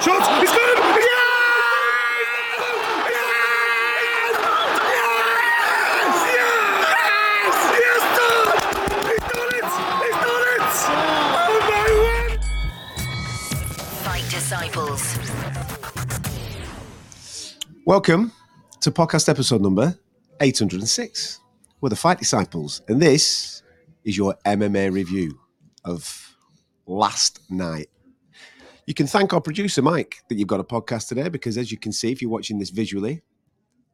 Shots. He's got him. Yes! Yes! Yes! Yes! He. He's done it. He's done it. Oh my word. Fight Disciples. Welcome to podcast episode number 806. We're the Fight Disciples, and this is your MMA review of last night. You can thank our producer, Mike, that you've got a podcast today because, as you can see, if you're watching this visually,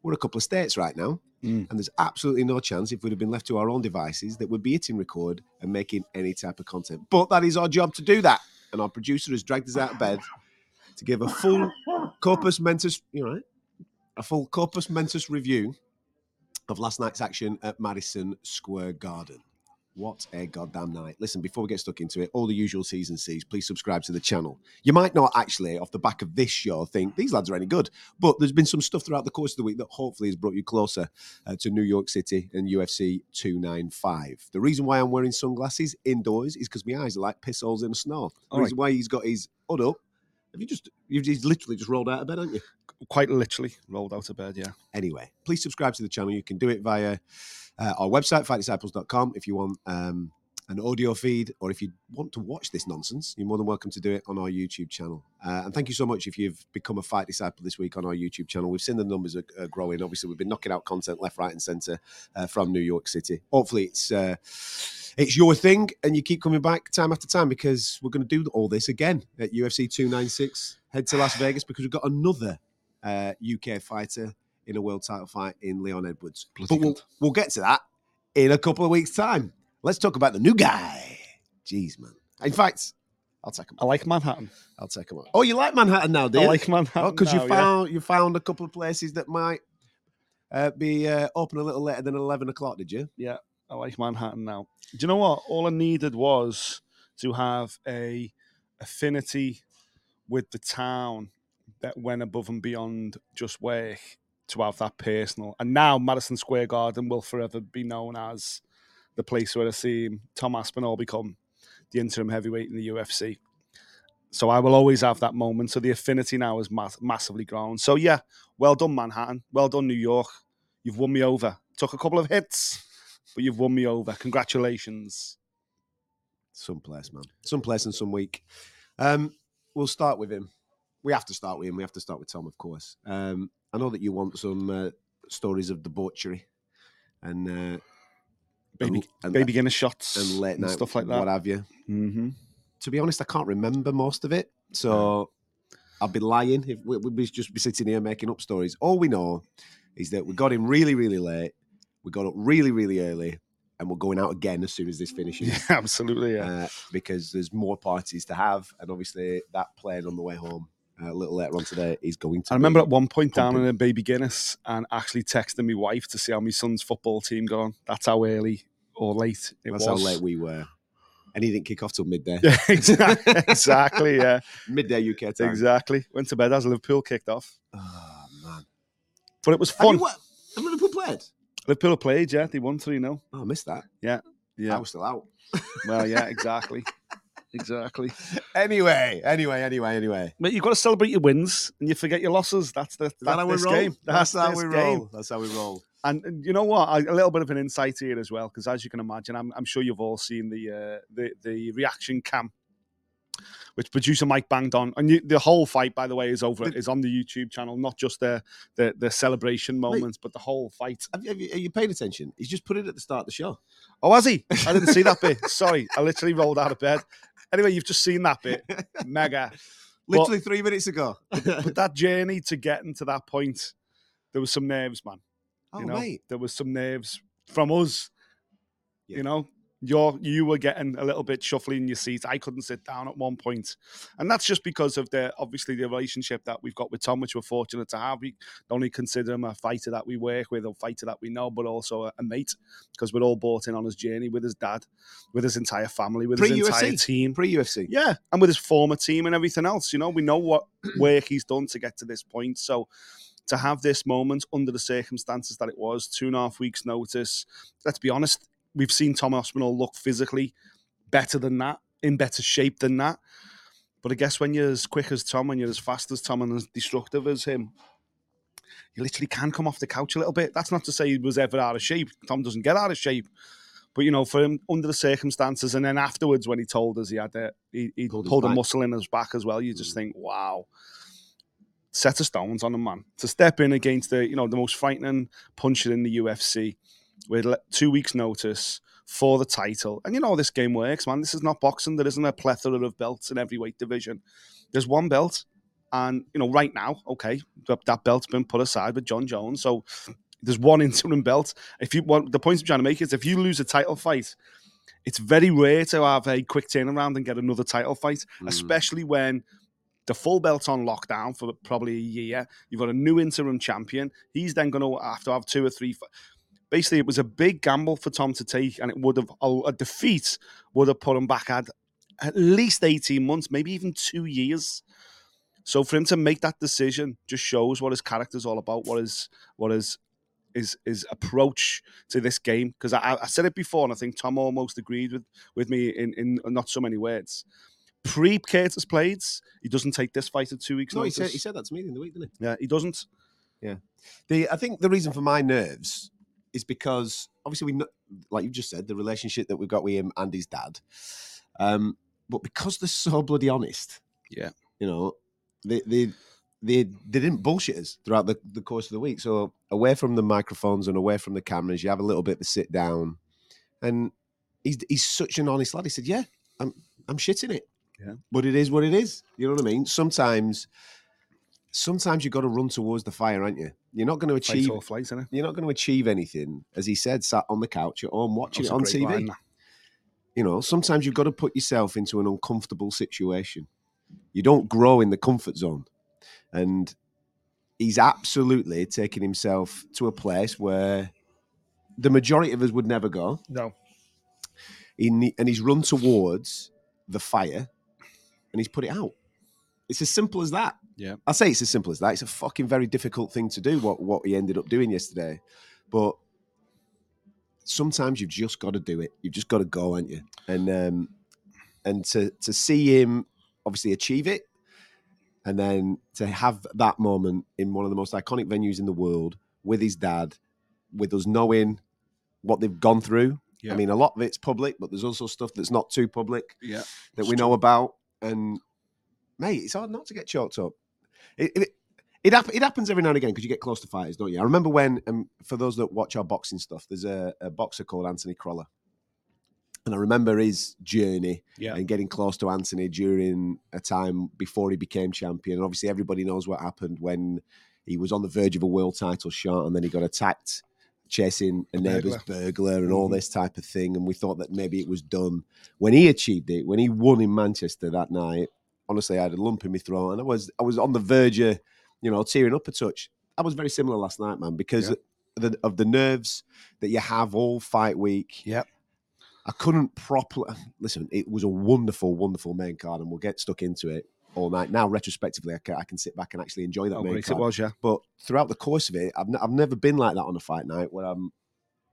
we're a couple of states right now, hmm. and there's absolutely no chance if we'd have been left to our own devices that we'd be hitting record and making any type of content. But that is our job to do that, and our producer has dragged us out of bed to give a full corpus mentis. You right? a full corpus mentis review of last night's action at Madison Square Garden. What a goddamn night. Listen, before we get stuck into it, all the usual T's and C's, please subscribe to the channel. You might not actually, off the back of this show, think these lads are any good, but there's been some stuff throughout the course of the week that hopefully has brought you closer uh, to New York City and UFC 295. The reason why I'm wearing sunglasses indoors is because my eyes are like piss holes in the snow. The All right. reason why he's got his hood up, have you just, you've just literally just rolled out of bed, haven't you? Quite literally rolled out of bed, yeah. anyway, please subscribe to the channel. You can do it via uh, our website, fightdisciples.com, if you want um, an audio feed or if you want to watch this nonsense, you're more than welcome to do it on our YouTube channel. Uh, and thank you so much if you've become a Fight Disciple this week on our YouTube channel. We've seen the numbers are, are growing. Obviously, we've been knocking out content left, right, and centre uh, from New York City. Hopefully, it's. Uh, it's your thing, and you keep coming back time after time because we're going to do all this again at UFC 296. Head to Las Vegas because we've got another uh, UK fighter in a world title fight in Leon Edwards. Bloody but we'll, we'll get to that in a couple of weeks' time. Let's talk about the new guy. Jeez, man. In fact, I'll take him. I like Manhattan. I'll take him. Oh, you like Manhattan now, do I you? like Manhattan. because you now, yeah. found you found a couple of places that might uh, be uh, open a little later than eleven o'clock. Did you? Yeah, I like Manhattan now. Do you know what? All I needed was to have a affinity with the town that went above and beyond just work to have that personal. And now Madison Square Garden will forever be known as the place where I see Tom Aspinall become the interim heavyweight in the UFC. So I will always have that moment. So the affinity now is mass- massively grown. So yeah, well done Manhattan. Well done New York. You've won me over. Took a couple of hits, but you've won me over. Congratulations. Someplace, man. Someplace and some week. Um, we'll start with him. We have to start with him. We have to start with Tom, of course. Um, I know that you want some uh, stories of debauchery and uh, Baby, and, and, baby Guinness shots and late night stuff like that. what have you. hmm To be honest, I can't remember most of it, so I'll be lying if we, we'd be just be sitting here making up stories. All we know is that we got him really, really late. We got up really, really early, and we're going out again as soon as this finishes. Yeah, absolutely. Yeah. uh, because there's more parties to have, and obviously that plane on the way home a little later on today is going to. I remember at one point down in a baby Guinness and actually texting my wife to see how my son's football team got on. That's how early or late it that's was. how late we were, and he didn't kick off till midday. Yeah, exactly. exactly. Yeah, midday UK time. exactly. Went to bed as Liverpool kicked off, Oh man, but it was Have fun. you? Have Liverpool played? Liverpool played. Yeah, they won three 0 Oh, I missed that. Yeah, Yeah. I was still out. Well, yeah, exactly, exactly. Anyway, anyway, anyway, anyway. But you've got to celebrate your wins and you forget your losses. That's the that's that how we roll? game. That's, how this we game. roll. That's how we roll. And, and you know what? I, a little bit of an insight here as well, because as you can imagine, I'm, I'm sure you've all seen the uh, the the reaction cam, which producer Mike banged on. And you, the whole fight, by the way, is over is on the YouTube channel. Not just the the, the celebration moments, but the whole fight. Have you, have you, are you paying attention? He's just put it at the start of the show. Oh, has he? I didn't see that bit. Sorry, I literally rolled out of bed. Anyway, you've just seen that bit. Mega. Literally three minutes ago. But that journey to getting to that point, there was some nerves, man. oh, you know, mate. there was some nerves from us. Yeah. You know, you're you were getting a little bit shuffling in your seat. I couldn't sit down at one point, and that's just because of the obviously the relationship that we've got with Tom, which we're fortunate to have. We not only consider him a fighter that we work with, a fighter that we know, but also a, a mate because we're all bought in on his journey with his dad, with his entire family, with his entire Pre-UFC. team. Pre UFC. Yeah, and with his former team and everything else, you know, we know what work he's done to get to this point. So to have this moment under the circumstances that it was, two and a half weeks' notice, let's be honest, we've seen Tom Aspinall look physically better than that, in better shape than that. But I guess when you're as quick as Tom, when you're as fast as Tom, and as destructive as him, you literally can come off the couch a little bit. That's not to say he was ever out of shape. Tom doesn't get out of shape. But you know, for him under the circumstances, and then afterwards when he told us he had a he, he Pulled pulled, a muscle in his back as well, you just Mm. think, wow. Set of stones on him, man. To step in against the you know the most frightening puncher in the UFC with two weeks' notice for the title, and you know how this game works, man. This is not boxing. There isn't a plethora of belts in every weight division. There's one belt, and you know right now, okay, that, belt's been put aside with Jon Jones, so there's one interim belt. If you want, the point I'm trying to make is if you lose a title fight, it's very rare to have a quick turnaround and get another title fight, Mm. especially when the full belt's on lockdown for probably a year. You've got a new interim champion. He's then going to have to have two or three. Basically, it was a big gamble for Tom to take, and it would have a, a defeat would have put him back at at least eighteen months, maybe even two years. So for him to make that decision just shows what his character's all about. What is what is his his approach to this game? Because I, I said it before, and I think Tom almost agreed with with me in in not so many words. Pre Curtis Blaydes, he doesn't take this fight at two weeks. No, he said, he said that to me in the week, didn't he? Yeah, he doesn't. Yeah, the I think the reason for my nerves is because obviously we know, like you just said, the relationship that we've got with him and his dad. Um, but because they're so bloody honest, Yeah. you know, they they they, they didn't bullshit us throughout the, the course of the week. So away from the microphones and away from the cameras, you have a little bit to sit down, and he's he's such an honest lad. He said, "Yeah, I'm I'm shitting it, Yeah. but it is what it is." You know what I mean? Sometimes. Sometimes you've got to run towards the fire, aren't you? You're not going to achieve isn't it? you're not going to achieve anything, as he said, sat on the couch at home watching it on TV. line. You know, sometimes you've got to put yourself into an uncomfortable situation. You don't grow in the comfort zone. And he's absolutely taken himself to a place where the majority of us would never go. No. He, and he's run towards the fire and he's put it out. It's as simple as that. Yeah. I say it's as simple as that. It's a fucking very difficult thing to do. What what he ended up doing yesterday, but sometimes you've just got to do it. You've just got to go, aren't you? And um, and to to see him obviously achieve it, and then to have that moment in one of the most iconic venues in the world with his dad, with us knowing what they've gone through. Yeah. I mean, a lot of it's public, but there's also stuff that's not too public Yeah. that we know about. And mate, it's hard not to get choked up. It it, it, hap- it happens every now and again because you get close to fighters, don't you? I remember when, um, for those that watch our boxing stuff, there's a, a boxer called Anthony Crolla. And I remember his journey Yeah. and getting close to Anthony during a time before he became champion. And obviously, everybody knows what happened when he was on the verge of a world title shot and then he got attacked chasing a, A neighbour's burglar and all Mhm. this type of thing. And we thought that maybe it was done. When he achieved it, when he won in Manchester that night, honestly, I had a lump in my throat and I was I was on the verge of, you know, tearing up a touch. I was very similar last night, man, because Yeah. of, the, of the nerves that you have all fight week. Yep. I couldn't properly listen. It was a wonderful, wonderful main card, and we'll get stuck into it all night. Now, retrospectively, I can, I can sit back and actually enjoy that How main great it card. was, yeah. But throughout the course of it, I've, n- I've never been like that on a fight night where I'm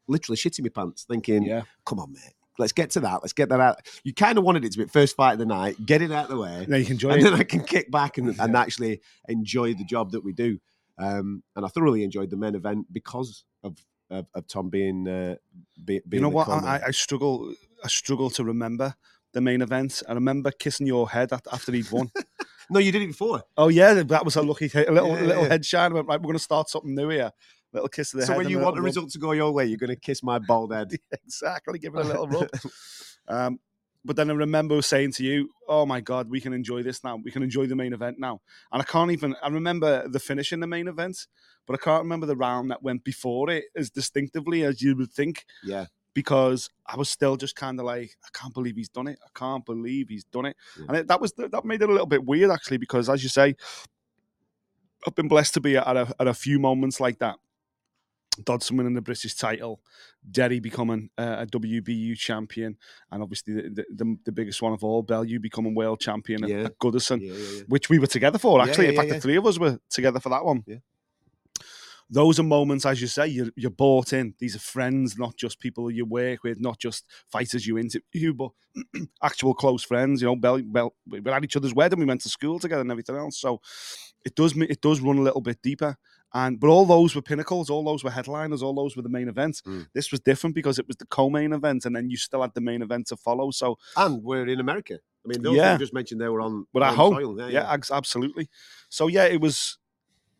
literally shitting my pants, thinking, Yeah. "Come on, mate, let's get to that. Let's get that out." You kind of wanted it to be first fight of the night, get it out of the way, Now you can enjoy and it. then I can kick back and, and actually enjoy the job that we do. Um, and I thoroughly enjoyed the main event because of of, of Tom being uh, be, being You know what? I, I struggle. I struggle to remember the main event. I remember kissing your head after he'd won. no, you did it before. oh yeah, that was a lucky, a little Yeah, little yeah. head shine. I went, right, we're going to start something new here. Little kiss to the So head. when you want the rub. result to go your way, you're going to kiss my bald head. exactly, give it a little rub. Um, but then I remember saying to you, "Oh my God, we can enjoy this now. We can enjoy the main event now." And I can't even. I remember the finish in the main event, but I can't remember the round that went before it as distinctively as you would think Yeah, because I was still just kind of like, I can't believe he's done it. I can't believe he's done it. Yeah. And it, that was that made it a little bit weird actually because, as you say, I've been blessed to be at a, at a few moments like that. Dodson winning the British title, Derry becoming uh, a WBU champion, and obviously the, the, the, the biggest one of all, Bellew becoming world champion at- Yeah. at Goodison yeah, yeah, which we were together for. Actually, in fact, the three of us were together for that one. Yeah. those are moments, as you say, you're, you're bought in. These are friends, not just people you work with, not just fighters you interview, but actual close friends. You know, Bell, Bell, we were at each other's wedding, we went to school together and everything else. So it does it does run a little bit deeper. And but all those were pinnacles, all those were headliners, all those were the main events. Mm. This was different because it was the co-main event, and then you still had the main event to follow. So And we're in America. I mean, those Yeah. you just mentioned they were on. But at home, soil. yeah, ex- absolutely. So yeah, it was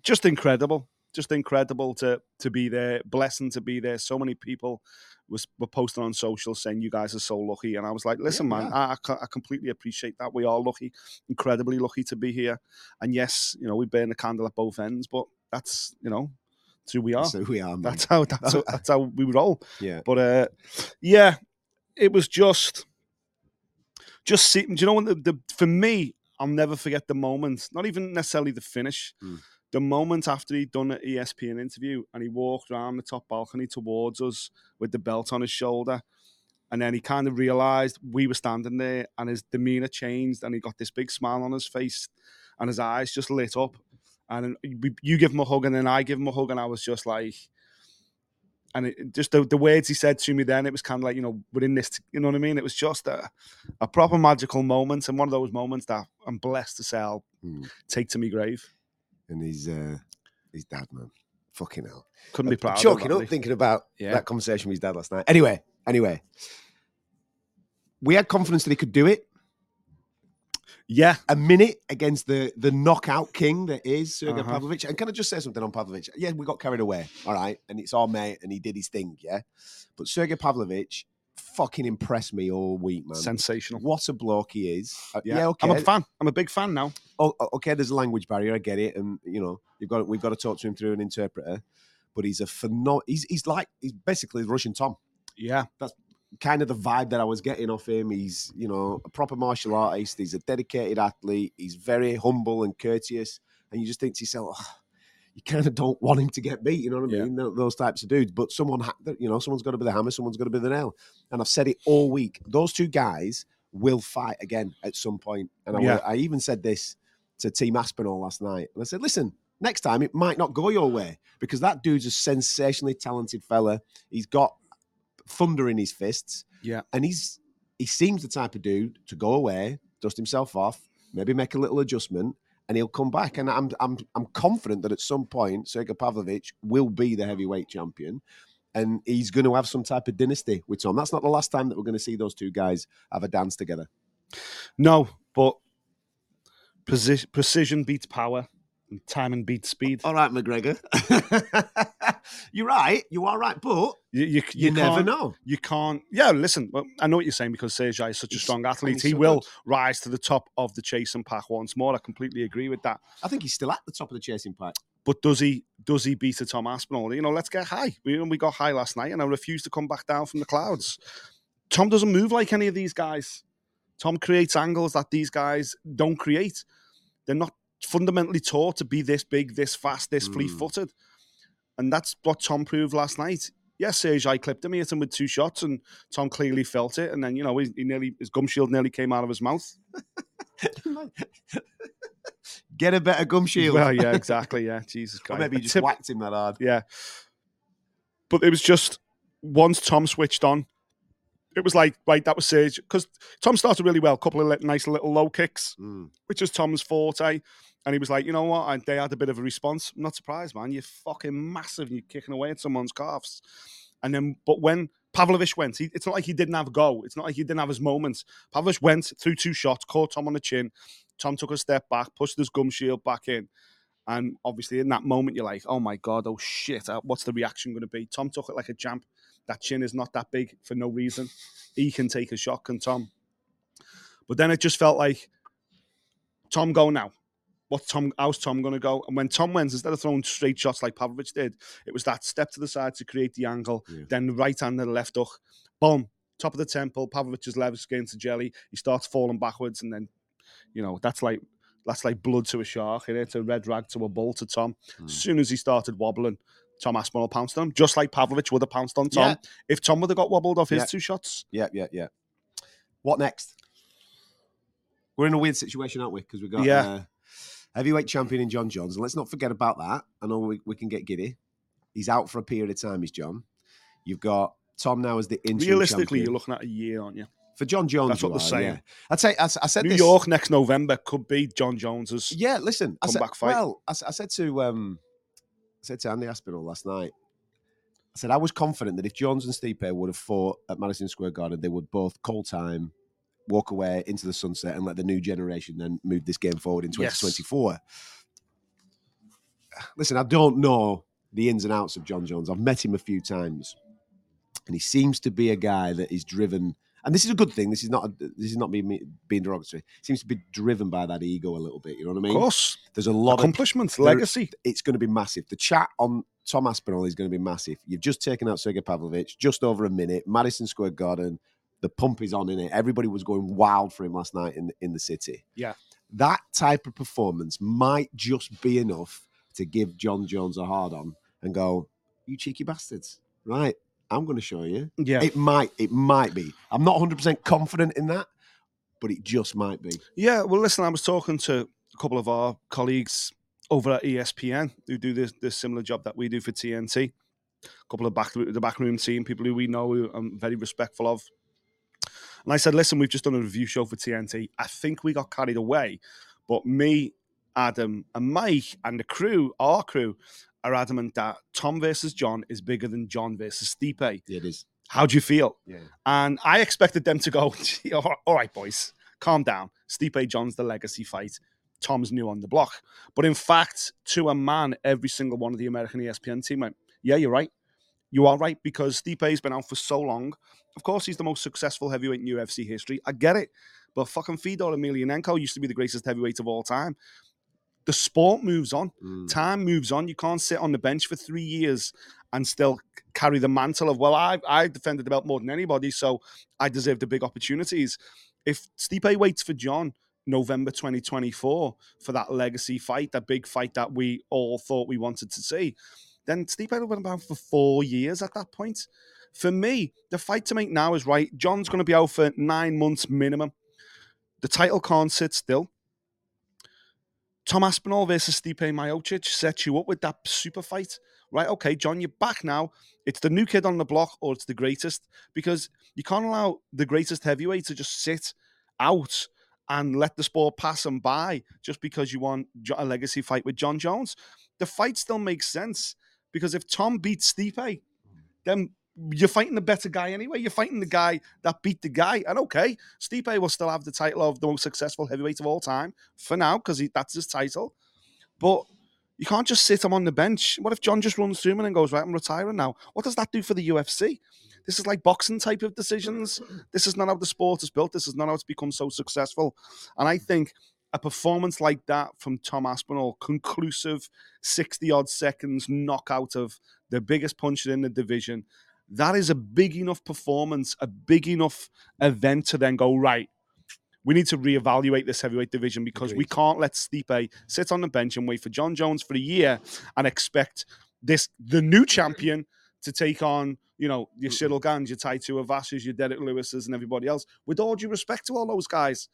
just incredible, just incredible to to be there. Blessing to be there. So many people was were posting on social saying you guys are so lucky, and I was like, listen, we man. I, I I completely appreciate that. We are lucky, incredibly lucky to be here. And yes, you know, we burn the candle at both ends, but that's you know, it's who we are. So we are, man. That's how that's how, that's how we roll. yeah. But uh, yeah, it was just just see. Do you know what? The, the for me, I'll never forget the moment. Not even necessarily the finish. Mm. The moment after he'd done an ESPN interview and he walked around the top balcony towards us with the belt on his shoulder. And then he kind of realized we were standing there and his demeanor changed and he got this big smile on his face and his eyes just lit up. And we, you give him a hug and then I give him a hug and I was just like, and it, just the, the words he said to me then, it was kind of like, you know, we're in this, you know what I mean? It was just a, a proper magical moment and one of those moments that I'm blessed to say I'll Mm. take to me grave. And he's uh, his dad, man. Fucking hell. Couldn't be I'm proud choking up thinking about Yeah. that conversation with his dad last night. Anyway, anyway, we had confidence that he could do it. Yeah, A minute against the the knockout king that is Sergei Uh-huh. Pavlovich. And can I just say something on Pavlovich? Yeah, we got carried away, all right, and it's our mate, and he did his thing, yeah. But Sergei Pavlovich fucking impressed me all week, man. sensational. What a bloke he is. Uh, Yeah, yeah, okay. I'm a fan. I'm a big fan now. oh, okay, there's a language barrier. I get it, and you know, you've got we've got to talk to him through an interpreter. But he's a phenomenal. He's he's like he's basically the Russian Tom. Yeah, Kind of the vibe that I was getting off him. He's you know a proper martial artist. He's a dedicated athlete. He's very humble and courteous. And you just think to yourself, "Oh, you kind of don't want him to get beat. You know what I mean? Tho- Those types of dudes. But someone, you know, someone's got to be the hammer. Someone's got to be the nail. And I've said it all week. Those two guys will fight again at some point. And I, Yeah. I even said this to Team Aspinall last night. And I said, listen, next time it might not go your way because that dude's a sensationally talented fella. He's got thunder in his fists. Yeah. And he's he seems the type of dude to go away, dust himself off, maybe make a little adjustment, and he'll come back. And I'm I'm I'm confident that at some point Sergei Pavlovich will be the heavyweight champion. And he's going to have some type of dynasty with Tom. That's not the last time that we're going to see those two guys have a dance together. no, but precision beats power, and beat speed. All right, McGregor. You're right. You are right. But You, you, you, never know. You can't. Yeah, listen. Well, I know what you're saying because Sergei is such a strong athlete. He so will good. rise to the top of the chasing pack once more. I completely agree with that. I think he's still at the top of the chasing pack. But does he? Does he beat a Tom Aspinall? You know, let's get high. We we got high last night, and I refuse to come back down from the clouds. Tom doesn't move like any of these guys. Tom creates angles that these guys don't create. They're not fundamentally taught to be this big, this fast, this Mm. fleet-footed, and that's what Tom proved last night. Yes, Sergei clipped him. He hit him with two shots, and Tom clearly felt it. And then you know he, he nearly his gum shield nearly came out of his mouth. Get a better gum shield. Well, yeah, exactly. Yeah, Jesus or Christ. maybe A he just tip- whacked him that hard. Yeah. But it was just once Tom switched on, it was like, right, that was Serge. Because Tom started really well, a couple of nice little low kicks, Mm. which is Tom's forte. And he was like, you know what? And they had a bit of a response. I'm not surprised, man. You're fucking massive and you're kicking away at someone's calves. And then, but when Pavlovich went, he, it's not like he didn't have a go. It's not like he didn't have his moments. Pavlovich went through two shots, caught Tom on the chin. Tom took a step back, pushed his gum shield back in. And obviously, in that moment, you're like, oh my God, oh shit, uh, what's the reaction going to be? Tom took it like a champ. That chin is not that big for no reason. He can take a shot, can Tom? But then it just felt like, Tom, go now. What's Tom? How's Tom going to go? And when Tom went, instead of throwing straight shots like Pavlovich did, it was that step to the side to create the angle, Yeah. then the right hand and the left hook, boom, top of the temple. Pavlovich's legs against the jelly. He starts falling backwards, and then, you know, that's like that's like blood to a shark. You know, It's a red rag to a bull to Tom. Hmm. As soon as he started wobbling, Tom Aspinall pounced on him, just like Pavlovich would have pounced on Tom Yeah. if Tom would have got wobbled off his Yeah. two shots. Yeah, yeah, yeah. What next? We're in a weird situation, aren't we? Because we've got Yeah. uh, heavyweight champion in Jon Jones. And let's not forget about that. I know we, we can get giddy. He's out for a period of time. Is Jon? You've got Tom now as the interim Realistically, champion. you're looking at a year, aren't you? for Jon Jones. That's what they're are, saying. Yeah. I'd say I, I said New this. York next November could be Jon Jones's. Yeah, listen. I said, fight. Well, I, I said to um, I said to Andy Aspinall last night. I said I was confident that if Jones and Stipe would have fought at Madison Square Garden, they would both call time, walk away into the sunset, and let the new generation then move this game forward in Yes. 2024. Listen, I don't know the ins and outs of Jon Jones. I've met him a few times, and he seems to be a guy that is driven. And this is a good thing. This is not. A, this is not being being derogatory. Seems to be driven by that ego a little bit. You know what I mean? Of course, There's a lot of accomplishments, there- legacy. it's going to be massive. The chat on Tom Aspinall is going to be massive. You've just taken out Sergei Pavlovich, just over a minute. Madison Square Garden, the pump is on in it. Everybody was going wild for him last night in in the city. Yeah. that type of performance might just be enough to give Jon Jones a hard on and go, "You cheeky bastards!" Right, I'm going to show you. Yeah, It might, it might be. I'm not 100 percent confident in that, but it just might be. yeah. Well, listen, I was talking to a couple of our colleagues over at ESPN who do this this similar job that we do for TNT. A couple of back the backroom team people who we know who I'm very respectful of. And I said, listen, we've just done a review show for TNT. I think we got carried away, but me, Adam, and Mike and the crew, our crew, are adamant that Tom versus Jon is bigger than Jon versus Stipe. Yeah, it is. How do you feel? Yeah. And I expected them to go, all right, boys, calm down. Stipe Jon's the legacy fight. Tom's new on the block. But in fact, to a man, every single one of the American ESPN team went, yeah, you're right. You are right because Stipe's been out for so long. Of course, he's the most successful heavyweight in UFC history. I get it. But fucking Fedor Emelianenko used to be the greatest heavyweight of all time. The sport moves on Mm. time moves on. You can't sit on the bench for three years and still carry the mantle of, well, I, I defended the belt more than anybody, so I deserve the big opportunities. If Stipe waits for Jon November 2024 for that legacy fight, that big fight that we all thought we wanted to see, then Stipe would have been about for four years at that point. For me, the fight to make now is right. Jon's going to be out for nine months minimum. The title can't sit still. Tom Aspinall versus Stipe Miocic sets you up with that super fight. Right, okay, Jon, you're back now. It's the new kid on the block or it's the greatest because you can't allow the greatest heavyweight to just sit out and let the sport pass them by just because you want a legacy fight with Jon Jones. The fight still makes sense because if Tom beats Stipe, then you're fighting the better guy anyway. You're fighting the guy that beat the guy. And okay, Stipe will still have the title of the most successful heavyweight of all time for now because that's his title. But you can't just sit him on the bench. What if Jon just runs through him and goes, right, I'm retiring now? What does that do for the UFC? This is like boxing type of decisions. This is not how the sport is built. This is not how it's become so successful. And I think a performance like that from Tom Aspinall, conclusive 60 odd seconds knockout of the biggest puncher in the division, that is a big enough performance, a big enough event to then go, right, we need to reevaluate this heavyweight division because we can't let Stipe sit on the bench and wait for Jon Jones for a year and expect this the new champion to take on, you know, your mm. Ciryl Ganes, your Tai Tuivasas, your Derrick Lewis's, and everybody else. With all due respect to all those guys,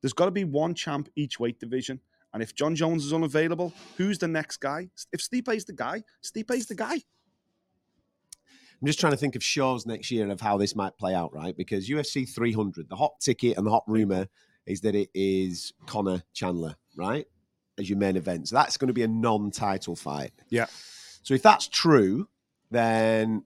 there's got to be one champ each weight division. And if Jon Jones is unavailable, who's the next guy? If Stipe's the guy, Stipe's the guy. I'm just trying to think of shows next year of how this might play out, right? Because UFC 300, the hot ticket and the hot rumor is that it is Conor Chandler, right? As your main event. So that's going to be a non title fight. Yeah. So if that's true, then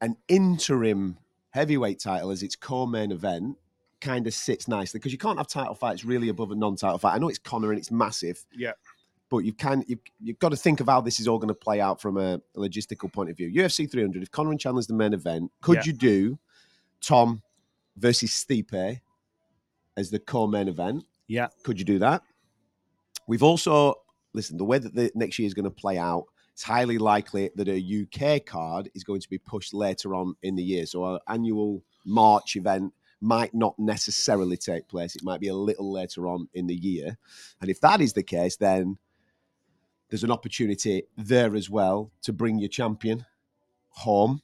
an interim heavyweight title as its co main event kind of sits nicely because you can't have title fights really above a non title fight. I know it's Conor and it's massive. Yeah. But you can you've, you've got to think of how this is all going to play out from a, a logistical point of view. UFC 300. If Conor and Chandler's the main event, could Yeah. you do Tom versus Stipe as the co-main event? Yeah. Could you do that? We've also listen. The way that the next year is going to play out, it's highly likely that a UK card is going to be pushed later on in the year. So our annual March event might not necessarily take place. It might be a little later on in the year. And if that is the case, then there's an opportunity there as well to bring your champion home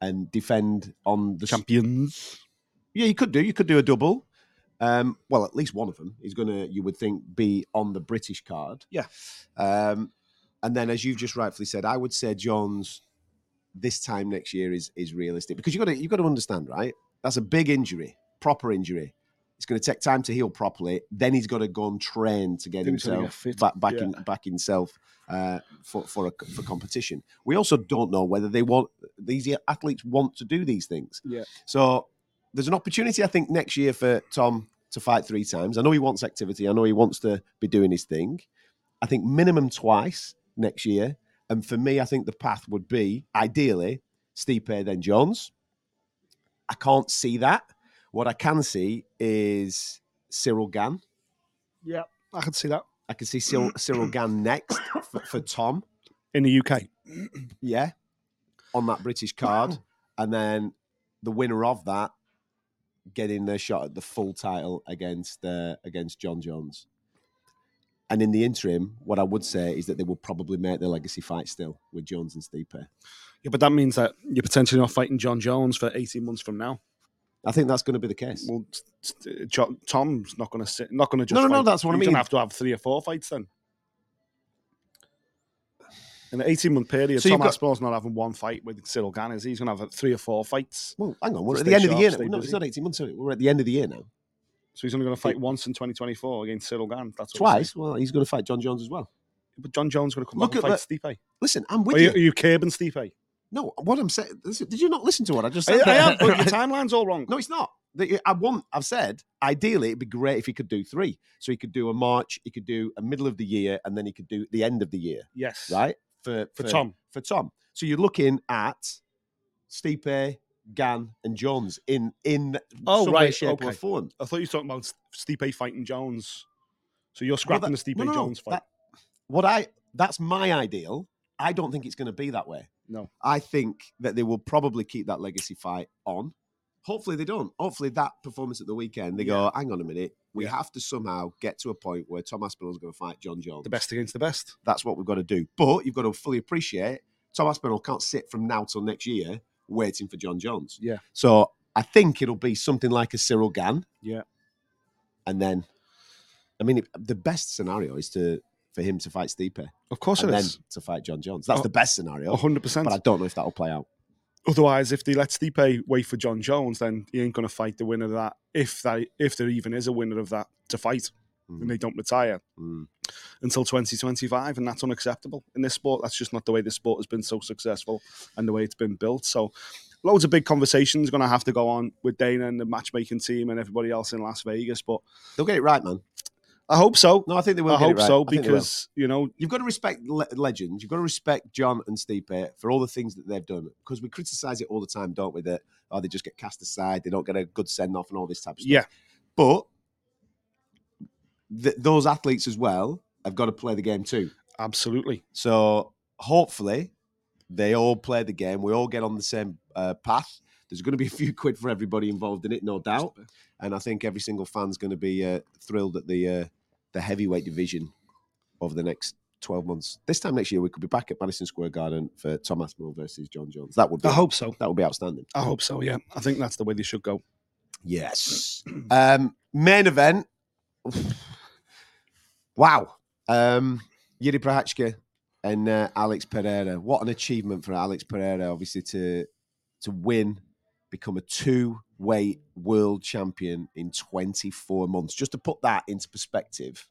and defend on the Champions. yeah, you could do. You could do a double. Um, well, at least one of them is going to, you would think, be on the British card. Yeah. Um, and then, as you've just rightfully said, I would say Jones this time next year is is realistic because you got to you got to understand, right? That's a big injury, proper injury. It's going to take time to heal properly. Then he's got to go and train to get gotta himself get back back yeah. in back himself uh, for for a, for competition. We also don't know whether they want these athletes want to do these things. Yeah. So there's an opportunity, I think, next year for Tom to fight three times. I know he wants activity. I know he wants to be doing his thing. I think minimum twice next year. And for me, I think the path would be ideally Stipe then Jones. I can't see that. What I can see is Ciryl Gane. Yeah, I can see that I can see Ciryl, Ciryl Gane next for, for Tom. in the UK. Yeah, on that British card, and then the winner of that getting their shot at the full title against uh, against Jon Jones. And in the interim, what I would say is that they will probably make their legacy fight still with Jones and Stipe. Yeah, but that means that you're potentially not fighting Jon Jones for 18 months from now. I think that's going to be the case. Well, t- t- Jo- Tom's not going to sit, not going to just. No, no, no, that's what I mean. He's mean. gonna have to have three or four fights then. In an 18 month period, So Tom got- Aspinall's not having one fight with Ciryl Gane, is he? He's going to have uh, three or four fights. Well, hang on, we're at the end of the year. now. No, busy. it's not 18 months. We're at the end of the year now. So he's only going to fight once in 2024 against Ciryl Gane. That's what Twice. Well, he's going to fight Jon Jones as well. But Jon Jones is going to come Look back and fight Stipe. Listen, I'm with Are you, you. are you curbing Stipe? No, what I'm saying. Did you not listen to what I just said? I am, but your timeline's all wrong. No, it's not. I want. I've said ideally it'd be great if he could do three. So he could do a March, he could do a middle of the year, and then he could do the end of the year. Yes. Right for For Tom. For Tom. So you're looking at Stipe, Gane, and Jones in in Oh, some way, right, shape, or okay. form. I thought you were talking about Stipe fighting Jones. So you're scrapping that- the Stipe no, Jones fight. that- what I that's my ideal. I don't think it's going to be that way. No. I think that they will probably keep that legacy fight on. Hopefully they don't. Hopefully that performance at the weekend, they go, hang on a minute, we Yeah. have to somehow get to a point where Tom Aspinall's going to fight Jon Jones. the best against the best. That's what we've got to do. But you've got to fully appreciate Tom Aspinall can't sit from now till next year waiting for Jon Jones. Yeah. So I think it'll be something like a Ciryl Gane. Yeah. And then, I mean, it- the best scenario is to for him to fight Stipe Of course and it then is. to fight Jon Jones. That's Oh, the best scenario. 100%. But I don't know if that'll play out. Otherwise, if they let Stipe wait for Jon Jones, then he ain't going to fight the winner of that. If that, if there even is a winner of that to fight, and they don't retire Mm. until 2025, and that's unacceptable in this sport. That's just not the way this sport has been so successful and the way it's been built. So, loads of big conversations going to have to go on with Dana and the matchmaking team and everybody else in Las Vegas. But They'll get it right, man. I hope so. No, I think they will. I hope right. so I think they will. because you know you've got to respect le- legends. You've got to respect Jon and Stipe for all the things that they've done. Because we criticize it all the time, don't we? That oh, they just get cast aside, they don't get a good send off, and all this type of stuff. Yeah. but th- those athletes as well have got to play the game too. absolutely. So hopefully they all play the game. We all get on the same uh, path. There's going to be a few quid for everybody involved in it, no doubt. And I think every single fan's going to be uh, thrilled at the uh, the heavyweight division over the next 12 months. This time next year, we could be back at Madison Square Garden for Tom Aspinall versus Jon Jones. That would be I hope so. that would be outstanding. I hope so. Yeah, I think that's the way they should go. Yes. Um, main event. wow. Um, Yuri Prochazka and uh, Alex Pereira. What an achievement for Alex Pereira, obviously, to to win, become a two weight world champion in 24 months. Just to put that into perspective,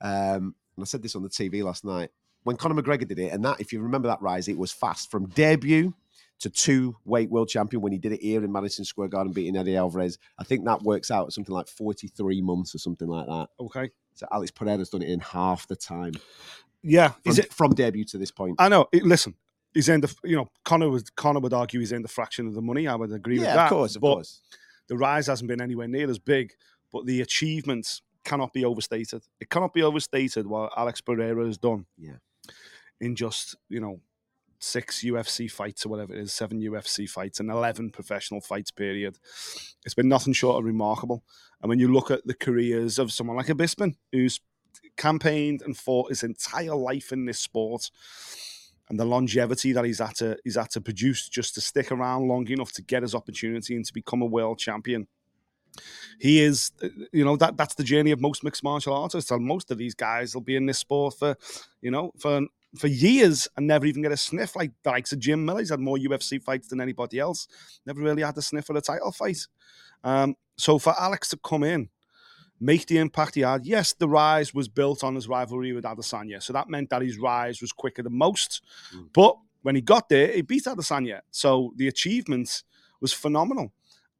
um, and I said this on the TV last night. When Conor McGregor did it, and that, if you remember that rise, it was fast from debut to two weight world champion when he did it here in Madison Square Garden, beating Eddie Alvarez. I think that works out at something like 43 months or something like that. Okay. So Alex Pereira's done it in half the time Yeah. from, Is it? from debut to this point. I know. It, listen, he's in the. You know, Conor was Conor would argue he's in the fraction of the money. I would agree with yeah, that. of course, of course. the rise hasn't been anywhere near as big. But the achievements cannot be overstated. It cannot be overstated what Alex Pereira has done. Yeah. In just you know six UFC fights or whatever it is, seven UFC fights and eleven professional fights period. It's been nothing short of remarkable. And when you look at the careers of someone like a Bisping, who's campaigned and fought his entire life in this sport, and the longevity that he's had to he's had to produce just to stick around long enough to get his opportunity and to become a world champion. He is, you know, that that's the journey of most mixed martial artists. And most of these guys will be in this sport for, you know, for for years and never even get a sniff. Like the likes of Jim Miller, he's had more UFC fights than anybody else. Never really had a sniff at a title fight. Um, so for Alex to come in, make the impact he had, yes, the rise was built on his rivalry with Adesanya. So that meant that his rise was quicker than most. Mm. But when he got there, he beat Adesanya. So the achievement was phenomenal.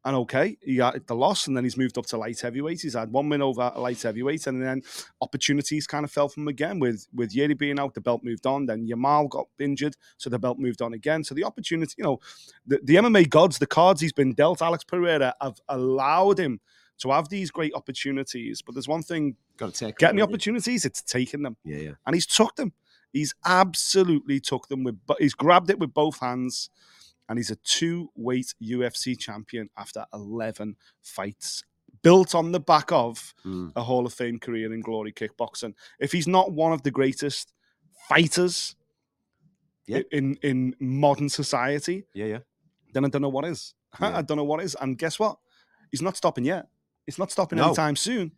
And okay, he got the loss, and then he's moved up to light heavyweight. He's had one win over light heavyweight, and then opportunities kind of fell from him again. With with Yeri being out, the belt moved on. Then Jamahal got injured, so the belt moved on again. So the opportunity, you know, the, the MMA gods, the cards he's been dealt, Alex Pereira have allowed him to have these great opportunities. But there's one thing: Got to take getting the opportunities, it's taking them? Yeah, yeah. and he's took them. He's absolutely took them with, but he's grabbed it with both hands, and he's a two-weight UFC champion after eleven fights, built on the back of Mm. a Hall of Fame career in glory kickboxing. If he's not one of the greatest fighters Yeah. in in modern society, Yeah, yeah. then I don't know what is. Yeah. I don't know what is. And guess what? He's not stopping yet. He's not stopping No. anytime soon.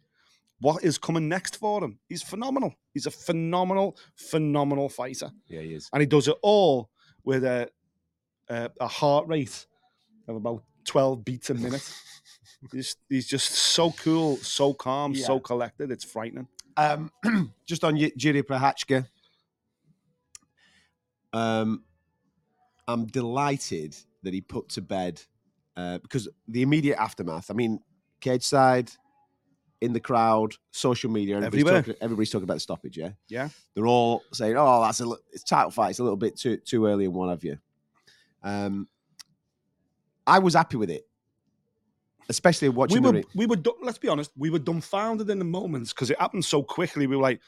What is coming next for him? He's phenomenal. He's a phenomenal, phenomenal fighter, Yeah, he is. and he does it all with a a, a heart rate of about twelve beats a minute. he's, he's just so cool, so calm, so collected. It's frightening. Um, just on Jiri Prochazka, um, I'm delighted that he put to bed uh, because the immediate aftermath. I mean, cage side, in the crowd, social media, everybody's Everywhere. talking, everybody's talking about the stoppage. Yeah, Yeah. they're all saying, "Oh, that's a li- it's title fight. It's a little bit too too early and what have you." Um, I was happy with it, especially watching we the were, we were, let's be honest, we were dumbfounded in the moments because it happened so quickly. We were like,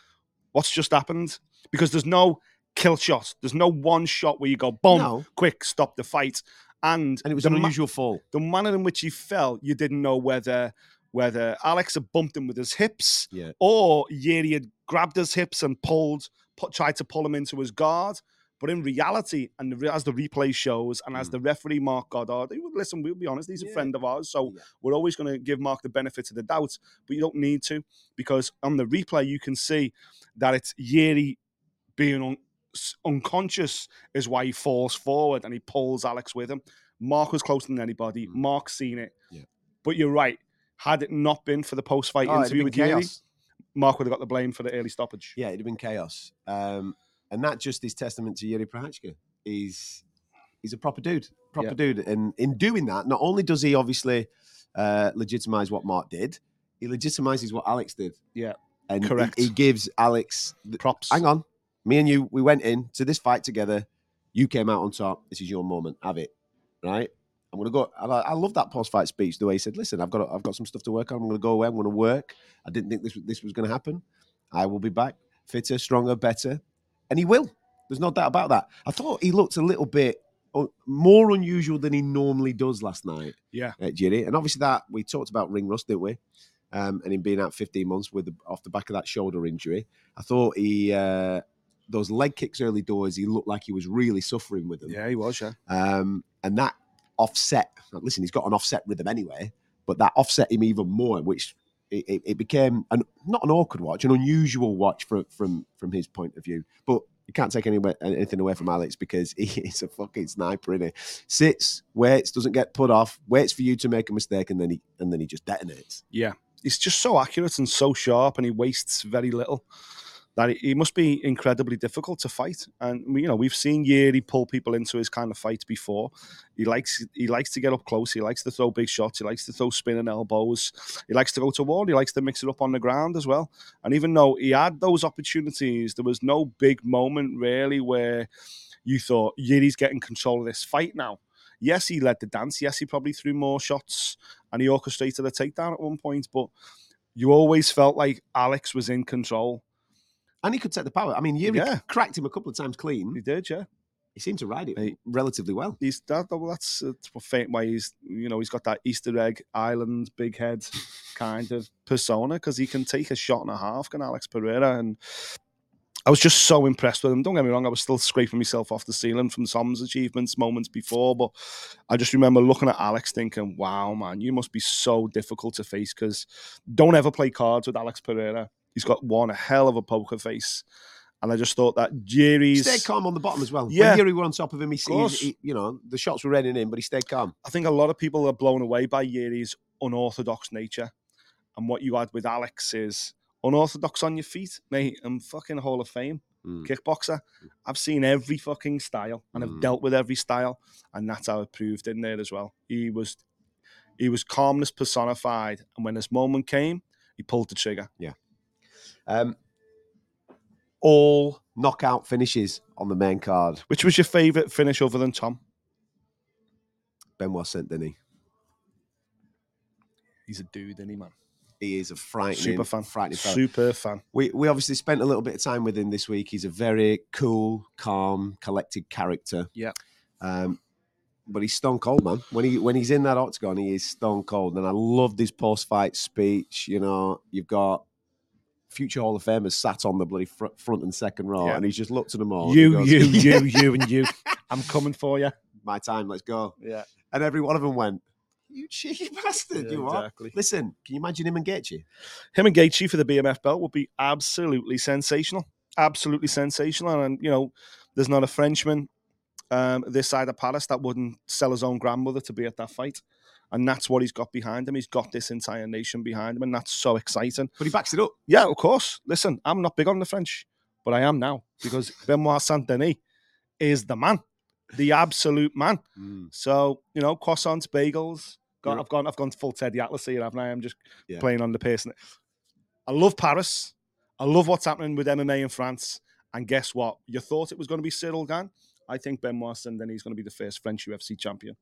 what's just happened? Because there's no kill shot. There's no one shot where you go, boom, No. quick, stop the fight. And, and it was an ma- unusual fall. the manner in which he fell, you didn't know whether whether Alex had bumped him with his hips Yeah. or Yeri had grabbed his hips and pulled, pu- tried to pull him into his guard. But in reality, and the, as the replay shows, and as Mm. the referee Marc Goddard, he would listen. We'll be honest, he's a Yeah. friend of ours, so Yeah. we're always going to give Marc the benefit of the doubt. But you don't need to because on the replay you can see that it's Yeri being s- unconscious is why he falls forward and he pulls Alex with him. Marc was closer than anybody. Mm. Marc's seen it. Yeah. But you're right. Had it not been for the post-fight Oh, interview with chaos. Marc would have got the blame for the early stoppage. Yeah, it'd have been chaos. Um, and that just is testament to Yuri Prochazka. He's he's a proper dude, proper Yeah. dude. And in doing that, not only does he obviously uh, legitimize what Marc did, he legitimizes what Alex did. Yeah, and he- correct. He, gives Alex. The, Props. hang on, me and you, we went in to this fight together. You came out on top. This is your moment. Have it, right? I'm gonna go. I, I love that post-fight speech. The way he said, "Listen, I've got I've got some stuff to work on. I'm gonna go away. I'm gonna work. I didn't think this this was gonna happen. I will be back, fitter, stronger, better, and he will. There's no doubt about that. I thought he looked a little bit uh, more unusual than he normally does last night Yeah. at Jiri. And obviously that we talked about ring rust, didn't we? Um, and him being out 15 months with the, off the back of that shoulder injury. I thought he uh, those leg kicks early doors. He looked like he was really suffering with them. Yeah, he was, yeah. Um, and that offset. Listen, he's got an offset rhythm anyway, but that offset him even more, which it, it, it became an, not an awkward watch, an unusual watch from from from his point of view. But you can't take any, anything away from Alex because he is a fucking sniper, is he? Sits, waits, doesn't get put off, waits for you to make a mistake, and then he and then he just detonates. Yeah. He's just so accurate and so sharp, and he wastes very little. That he, must be incredibly difficult to fight. And you know, we've seen Yeri pull people into his kind of fights before. He likes he likes to get up close. He likes to throw big shots. He likes to throw spinning elbows. He likes to go to war. He likes to mix it up on the ground as well. And even though he had those opportunities, there was no big moment really where you thought Yeri's getting control of this fight now. Yes, he led the dance. Yes, he probably threw more shots and he orchestrated a takedown at one point, but you always felt like Alex was in control. And he could take the power. I mean, Yuri Yeah. cracked him a couple of times clean. He did, yeah. He seemed to ride it Hey. relatively well. He's that, well, that's, uh, fa- why he's you know he's got that Easter egg island big head kind of persona because he can take a shot and a half, can Alex Pereira, and I was just so impressed with him. Don't get me wrong, I was still scraping myself off the ceiling from Tom's achievements moments before, but I just remember looking at Alex thinking, "Wow, man, you must be so difficult to face." Because don't ever play cards with Alex Pereira. He's got one hell of a poker face, And I just thought that Yuri's. Stayed calm on the bottom as well. Yeah. When Yuri were on top of him, he, he, he you know, the shots were raining in, but he stayed calm. I think a lot of people are blown away by Yuri's unorthodox nature. And what you had with Alex is unorthodox on your feet, mate. I'm fucking Hall of Fame Mm. kickboxer. I've seen every fucking style and I've Mm. dealt with every style, and that's how it proved in there as well. He was he was calmness personified, and when this moment came, he pulled the trigger. Um, all knockout finishes on the main card. Which was your favourite finish other than Tom? Benoit Saint Denis. He's a dude, isn't man? He is a frightening, Super fan. frightening fella. Super fan. We we obviously spent a little bit of time with him this week. He's a very cool, calm, collected character. Yeah. Um, but he's stone cold, man. When he when he's in that octagon, he is stone cold. And I loved his post fight speech. You know, you've got future Hall of Famers sat on the bloody fr- front and second row, Yeah. and he's just looked at them all. You, goes, you, you, you, and you. I'm coming for you. My time, let's go. Yeah. And every one of them went, "You cheeky bastard, you what?" exactly. Listen, can you imagine him and Gaethje? him and Gaethje for the BMF belt would be absolutely sensational, absolutely sensational. And you know, there's not a Frenchman um, this side of Paris that wouldn't sell his own grandmother to be at that fight, and that's what he's got behind him. He's got this entire nation behind him, and that's so exciting. But he backs it up. Yeah, of course. Listen, I'm not big on the French, but I am now because Benoit Saint Denis is the man, the absolute man. So you know, croissants, bagels. Got, I've gone. I've gone full Teddy Atlas here, haven't I? I'm just Yeah. playing on the person. I love Paris. I love what's happening with MMA in France. And guess what? You thought it was going to be Ciryl Gane. I think Benoit Saint then he's going to be the first French UFC champion.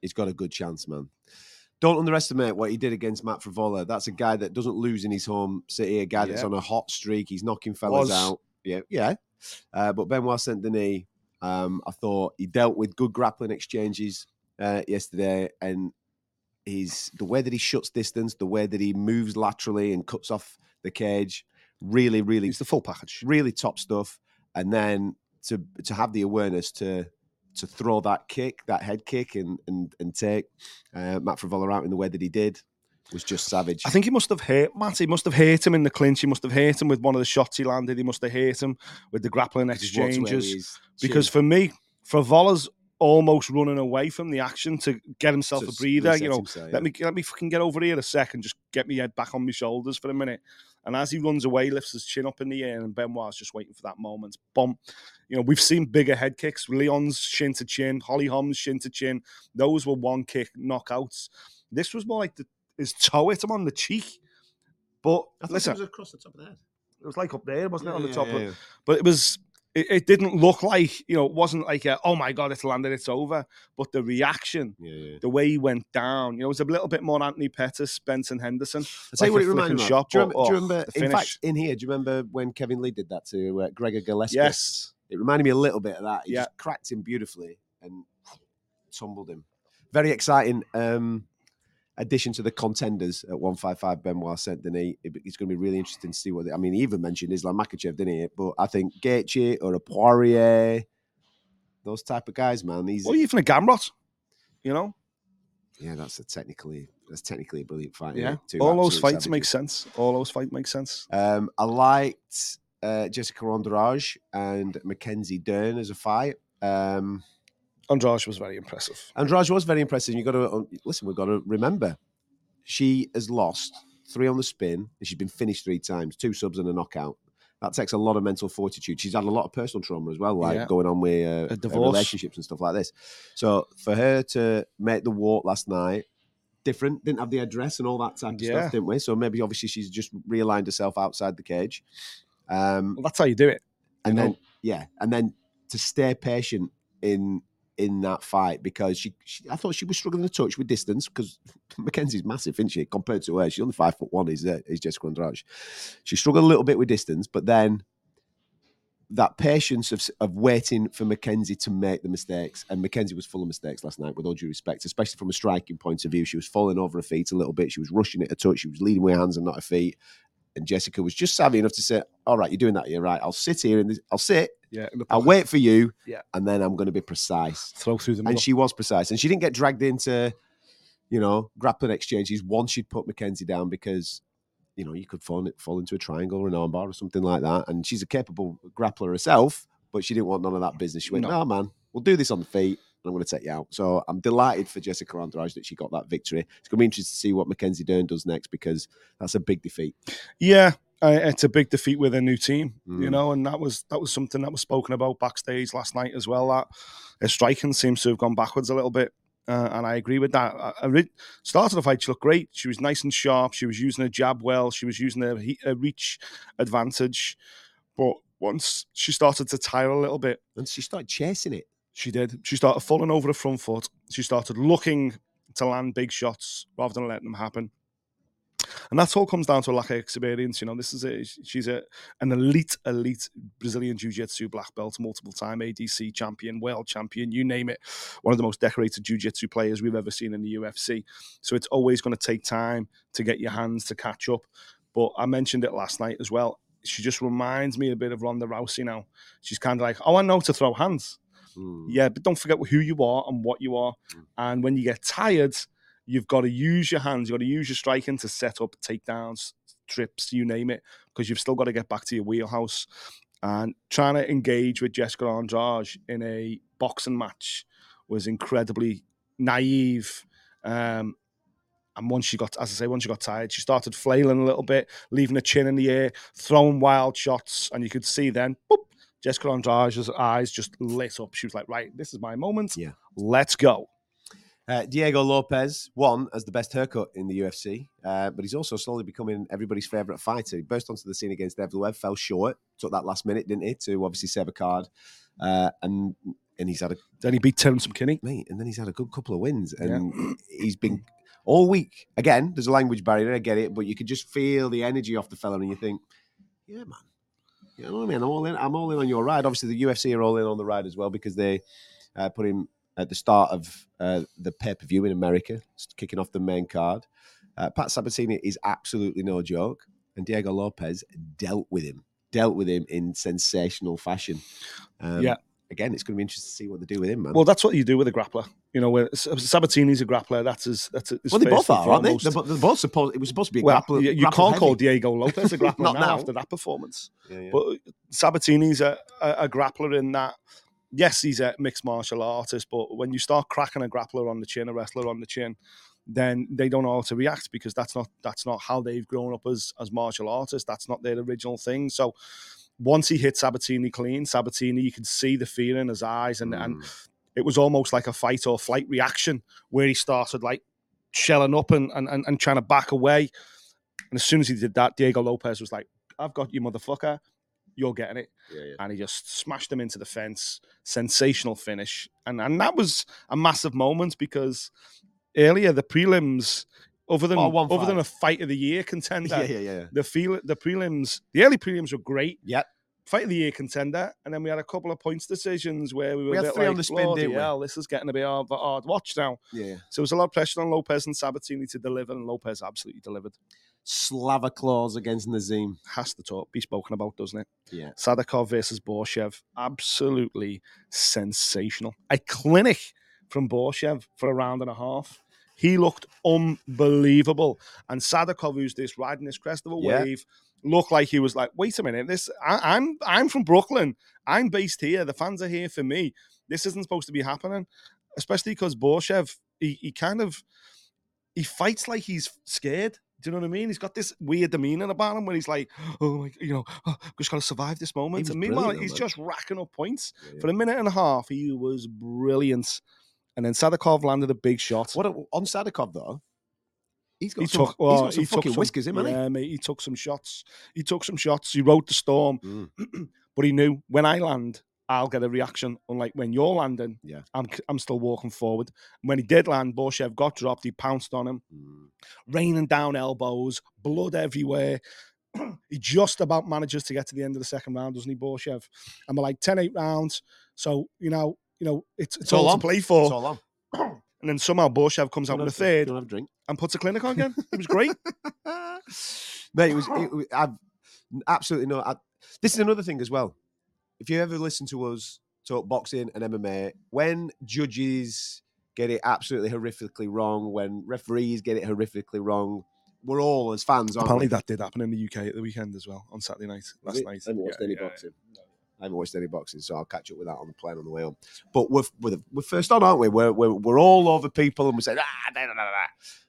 he's got a good chance, man. Don't underestimate what he did against Matt Frevola. That's a guy that doesn't lose in his home city, a guy that's on a hot streak. He's knocking fellas Was. out. Yeah, yeah. Uh, but Benoit Saint Denis, um, I thought he dealt with good grappling exchanges uh, yesterday, and he's the way that he shuts distance, the way that he moves laterally and cuts off the cage, really, really it's the full package. really top stuff. And then to to have the awareness to to throw that kick, that head kick, and and and take uh, Matt Frevola out in the way that he did was just savage. I think he must have hurt Matt. He must have hurt him in the clinch. He must have hurt him with one of the shots he landed. He must have hurt him with the grappling Just walked away with exchanges. Because for me, Frevola's almost running away from the action to get himself a breather. You know, himself, let me let me fucking get over here a second, just get my head back on my shoulders for a minute. And as he runs away, lifts his chin up in the air, and Benoit's just waiting for that moment. Bump. You know, we've seen bigger head kicks. Leon's shin to chin, Holly Holm's shin to chin. Those were one kick knockouts. This was more like the, his toe hit him on the cheek. But listen, it was across the top of the head. it was like up there, wasn't it, on the Yeah, top? yeah, of, but it was it, it didn't look like you know it wasn't like a, oh my god it's landed it's over but the reaction Yeah, yeah. the way he went down you know it was a little bit more Anthony Pettis Benson Henderson I'll tell you what it reminded me of. do you remember, do you oh, remember the in fact, in here, do you remember when Kevin Lee did that to uh, Gregor Gillespie? yes It reminded me a little bit of that. He Yeah. just cracked him beautifully and tumbled him. Very exciting um, addition to the contenders at 155 Benoit Saint Denis. It's going to be really interesting to see what they, I mean, he even mentioned Islam Makhachev, didn't he? But I think Gaethje or a Poirier, those type of guys, man. These, or even a Gamrot you know yeah, that's a technically that's technically a brilliant fight. yeah Two all those fights make sense all those fights make sense Um, I liked uh, Jessica Andrade and Mackenzie Dern as a fight. Um, Andrade was very impressive Andrade was very impressive. You got to listen. We've got to remember, she has lost three on the spin, and she's been finished three times, two subs and a knockout. That takes a lot of mental fortitude. She's had a lot of personal trauma as well, like Yeah. going on with uh, relationships and stuff like this. So for her to make the walk last night, different, didn't have the address and all that type of Yeah. stuff, didn't we? So maybe obviously she's just realigned herself outside the cage. Um, well, that's how you do it and then know? yeah, and then to stay patient in in that fight because she, she I thought she was struggling to touch with distance because Mackenzie's massive, isn't she? Compared to her, she's only five foot one. Is uh, is Jessica Andrade? She struggled a little bit with distance, but then that patience of of waiting for Mackenzie to make the mistakes, and Mackenzie was full of mistakes last night. With all due respect, especially from a striking point of view, she was falling over her feet a little bit. She was rushing it a touch. She was leading with her hands and not her feet. And Jessica was just savvy enough to say, "All right, you're doing that. You're right. I'll sit here and I'll sit. yeah I'll wait for you. Yeah. and then I'm going to be precise." throw through the And she was precise, and she didn't get dragged into, you know, grappling exchanges once she'd put Mackenzie down because, you know, you could fall, fall into a triangle or an armbar or something like that. And she's a capable grappler herself, but she didn't want none of that business. She went, No. no, man, we'll do this on the feet. And I'm going to take you out. So I'm delighted for Jessica Andrade that she got that victory. It's going to be interesting to see what Mackenzie Dern does next because that's a big defeat. Yeah, uh, it's a big defeat with a new team, you Mm. know, and that was that was something that was spoken about backstage last night as well. That her striking seems to have gone backwards a little bit, uh, and I agree with that. I, I re- started the fight, she looked great. She was nice and sharp. She was using her jab well. She was using her, he- her reach advantage, but once she started to tire a little bit, And she started chasing it. She did. She started falling over the front foot. She started looking to land big shots rather than letting them happen. And that all comes down to a lack of experience. You know, this is a she's a an elite, elite Brazilian jiu-jitsu black belt, multiple time ADCC champion, world champion, you name it. One of the most decorated jiu-jitsu players we've ever seen in the UFC. So it's always going to take time to get your hands to catch up. But I mentioned it last night as well. She just reminds me a bit of Ronda Rousey now. She's kind of like, oh, I know to throw hands. Mm. Yeah, but don't forget who you are and what you are. Mm. And when you get tired, you've got to use your hands. You've got to use your striking to set up takedowns, trips, you name it, because you've still got to get back to your wheelhouse. And trying to engage with Jessica Andrade in a boxing match was incredibly naive. Um, and once she got, as I say, once she got tired, she started flailing a little bit, leaving her chin in the air, throwing wild shots, and you could see then, boop, Jessica Andrade's eyes just lit up. She was like, "Right, this is my moment. Yeah. let's go." Uh, Diego Lopes won as the best haircut in the UFC, uh, but he's also slowly becoming everybody's favourite fighter. He burst onto the scene against Evloev, fell short, took that last minute, didn't he, to obviously save a card, uh, and and he's had a Then he beat Terrance McKinney. mate, and then he's had a good couple of wins, and he's been all week. Again, there's a language barrier, I get it, but you could just feel the energy off the fella, and you think, yeah, man, you know what I mean? I'm all in. I'm all in on your ride. Obviously, the UFC are all in on the ride as well because they uh, put him at the start of uh, the pay per view in America, kicking off the main card. Uh, Pat Sabatini is absolutely no joke, and Diego Lopes dealt with him, dealt with him in sensational fashion. Um, Yeah. Again, it's going to be interesting to see what they do with him, man. Well, that's what you do with a grappler. You know, where S- Sabatini's a grappler. That's his. That's his Well, they both are, aren't they? foremost. They're, they're both supposed. It was supposed to be a well, grappler. you, you grapple can't call. Diego Lopes a grappler Not now, now. after that performance. Yeah, yeah. But Sabatini's a, a, a grappler in that. Yes, he's a mixed martial artist, but when you start cracking a grappler on the chin, a wrestler on the chin, then they don't know how to react because that's not that's not how they've grown up as as martial artists. That's not their original thing. So once he hit Sabatini clean, Sabatini, you could see the fear in his eyes, and and Mm. it was almost like a fight or flight reaction where he started like shelling up and, and, and, and trying to back away. And as soon as he did that, Diego Lopes was like, I've got you, motherfucker. You're getting it. yeah, yeah. And he just smashed him into the fence. Sensational finish. And and that was a massive moment because earlier the prelims, other than Oh, other than a fight of the year contender, yeah, yeah, yeah. the feel the prelims, the early prelims were great. Yep. Fight of the year contender, and then we had a couple of points decisions where we were We had bit three on the spin, "Bloody didn't we?" hell, this is getting a bit hard, hard watch now. yeah. So there was a lot of pressure on Lopes and Sabatini to deliver, and Lopes absolutely delivered. Slava claws against Nazim. Has to talk, be spoken about, doesn't it? Yeah. Sadykhov versus Borshchev, absolutely sensational. A clinic from Borshchev for a round and a half. He looked unbelievable. And Sadykhov, who's this riding this crest of a Yeah. wave, looked like he was like, wait a minute, this I, I'm I'm from Brooklyn. I'm based here. The fans are here for me. This isn't supposed to be happening. Especially because Borshchev, he, he kind of he fights like he's scared. Do you know what I mean? He's got this weird demeanor about him when he's like, oh, my, you know, oh, just got to survive this moment. And meanwhile, he's just racking up points. Yeah, For a minute and a half, he was brilliant. And then Sadykhov landed a big shot. What a, on Sadykhov though? He's got he some, took, well, he's got some he fucking some- whiskers, him, hasn't yeah, mate, he took some shots. He took some shots. He rode the storm, Mm. but he knew when I land, I'll get a reaction. Unlike when you're landing, Yeah. I'm I'm still walking forward. When he did land, Borshchev got dropped. He pounced on him. Mm. raining down elbows, blood everywhere. he just about manages to get to the end of the second round, doesn't he, Borshchev? And we're like 10-8 rounds. So, you know, you know, it's, it's, It's all all, to play It's for. all on. And then somehow Borshchev comes out in wanna- the third do you have a drink? and puts a clinic on again. It was great. Mate, it was. It, I've absolutely no. I, this is another thing as well. If you ever listen to us talk boxing and MMA, when judges get it absolutely horrifically wrong, when referees get it horrifically wrong, we're all as fans, aren't Apparently, we? that did happen in the UK at the weekend as well on Saturday night, last it? night. I haven't watched Yeah, any yeah, boxing. I haven't watched any boxing, so I'll catch up with that on the plane on the way home. But we're we're, we're first on, aren't we? We're, we're we're all over people, and we say ah, da, da, da, da.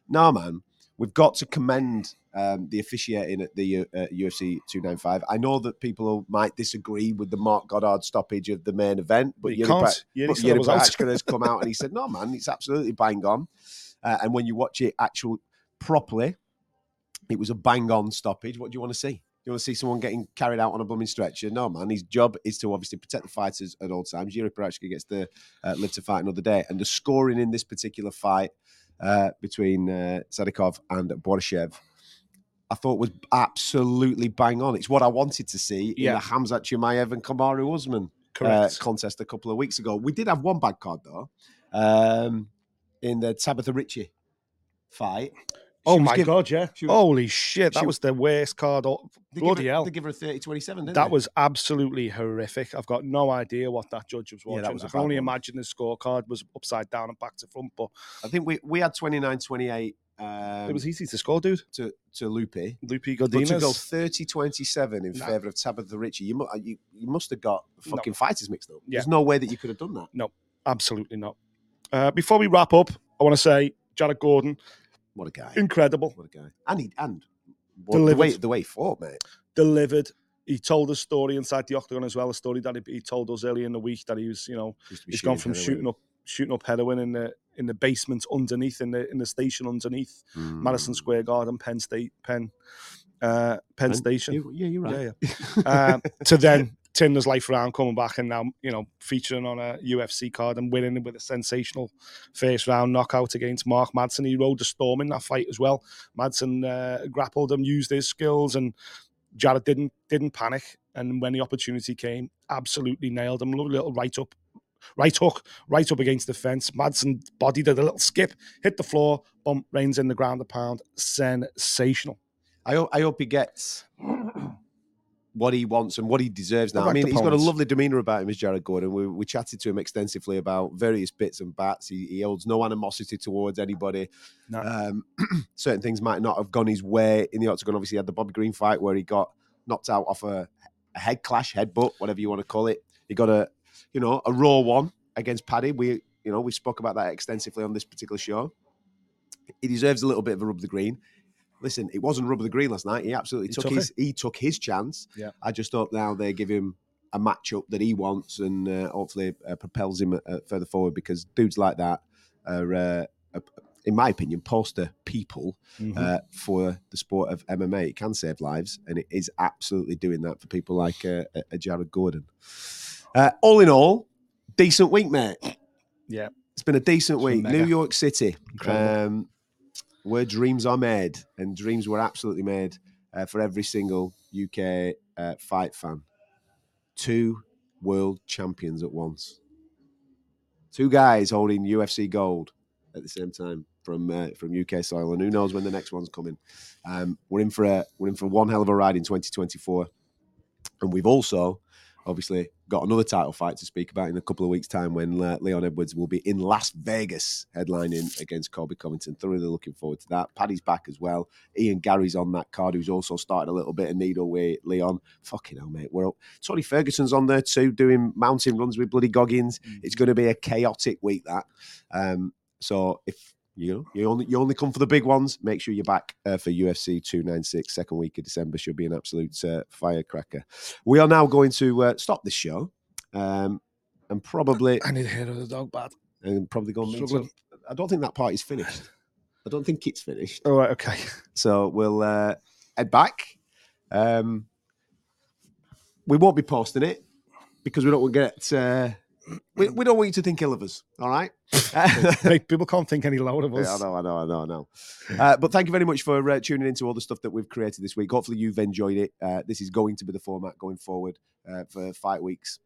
no, man. We've got to commend um, the officiating at the uh, UFC 295. I know that people might disagree with the Marc Goddard stoppage of the main event, but Yuri can't. Pra- Yuri but said it Yuri was out. Prochazka has come out and he said, "No, man, it's absolutely bang on." Uh, and when you watch it actual properly, it was a bang on stoppage. What do you want to see? You want to see someone getting carried out on a blooming stretcher? No, man. His job is to obviously protect the fighters at all times. Yuri Prochazka gets to uh, live to fight another day, and the scoring in this particular fight uh, between uh, Sadykhov and Borshchev. I thought was absolutely bang on. It's what I wanted to see in Yeah. the Hamzat Chimaev and Kamaru Usman uh, Correct. contest a couple of weeks ago. We did have one bad card though, um, in the Tabatha Ricci fight. Oh my god, yeah. was- Holy shit, that she- was the worst card. They Bloody give her, hell. They give her a 30-27, didn't That they? was absolutely horrific. I've got no idea what that judge was Yeah, watching. was a I can only one. imagine the scorecard was upside down and back to front, but I think we, we had 29-28 um, it was easy to score, dude. to, to Loopy. Loopy But to go Godinez. 30-27 in Nah. favour of Tabatha Ricci, you, mu- uh, you, you must have got No. fucking fighters mixed up. Yeah. There's no way that you could have done that. No, absolutely not. Uh, before we wrap up, I want to say Jared Gordon, What a guy. incredible, What a guy. And he, and what, the, way, the way he fought, mate. delivered. He told a story inside the octagon as well. A story that he, he told us earlier in the week that he was, you know, Used to be he's gone from heroin. shooting up shooting up heroin in the in the basement underneath in the in the station underneath Madison Mm. Square Garden, Penn State, Penn, uh, Penn Penn? Station. You- yeah, you're right. Yeah, yeah. um, to then his life around, coming back and now you know featuring on a UFC card and winning with a sensational first round knockout against Mark Madsen. He rode the storm in that fight as well. Madsen uh, grappled him, used his skills, and Jared didn't didn't panic. And when the opportunity came, absolutely nailed him. Little right up. Right hook, right up against the fence. Madsen body did a little skip, hit the floor, bump, reins in the ground a pound. Sensational. I hope, I hope he gets what he wants and what he deserves now. I mean, he's got a lovely demeanour about him, as Jared Gordon. We, we chatted to him extensively about various bits and bats. He, he holds no animosity towards anybody. No. Um, certain things might not have gone his way in the octagon. Obviously, he had the Bobby Green fight where he got knocked out off a, a head clash, headbutt, whatever you want to call it. He got a, you know, a raw one against Paddy. We, you know, we spoke about that extensively on this particular show. He deserves a little bit of a rub of the green listen, it wasn't rubber the green last night. He absolutely He took, took his he took his chance. Yeah. I just hope now they give him a matchup that he wants and uh, hopefully uh, propels him uh, further forward because dudes like that are, uh, in my opinion, poster people Mhm. uh, for the sport of MMA. It can save lives, and it is absolutely doing that for people like uh, Jared Gordon. Uh, all in all, decent week, mate. Yeah. It's been a decent It's week. New York City, Incredible. um, where dreams are made, and dreams were absolutely made uh, for every single UK uh, fight fan. Two world champions at once. Two guys holding UFC gold at the same time from uh, from UK soil, and who knows when the next one's coming. Um, we're in for a we're in for one hell of a ride in 2024, and we've also obviously got another title fight to speak about in a couple of weeks' time when uh, Leon Edwards will be in Las Vegas headlining against Colby Covington. Thoroughly looking forward to that. Paddy's back as well. Ian Garry's on that card, who's also started a little bit of needle with Leon. Fucking hell, mate. We're up. Tony Ferguson's on there too, doing mountain runs with bloody Goggins. It's going to be a chaotic week that. Um, so if you know you only you only come for the big ones, make sure you're back uh, for UFC 296 second week of December. Should be an absolute uh, firecracker. We are now going to uh, stop this show. Um, and probably I need to hear of the dog bad. and probably go and meet Struggling. I don't think that part is finished. I don't think it's finished. All right, okay. So we'll uh, head back. Um, we won't be posting it because we don't want to get. We, we don't want you to think ill of us. All right. People can't think any lower of Yeah, I know, I know, I know, I know. Uh, but thank you very much for uh, tuning into all the stuff that we've created this week. Hopefully, you've enjoyed it. Uh, this is going to be the format going forward uh, for five weeks.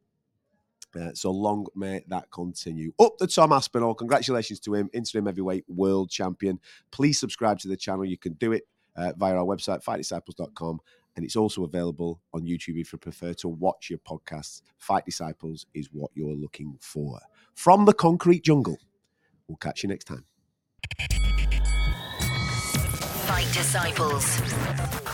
Uh, so long may that continue. Up to Tom Aspinall. Congratulations to him, interim heavyweight world champion. Please subscribe to the channel. You can do it uh, via our website, fightdisciples.com. And it's also available on YouTube if you prefer to watch your podcasts. Fight Disciples is what you're looking for. From the concrete jungle. We'll catch you next time. Fight Disciples.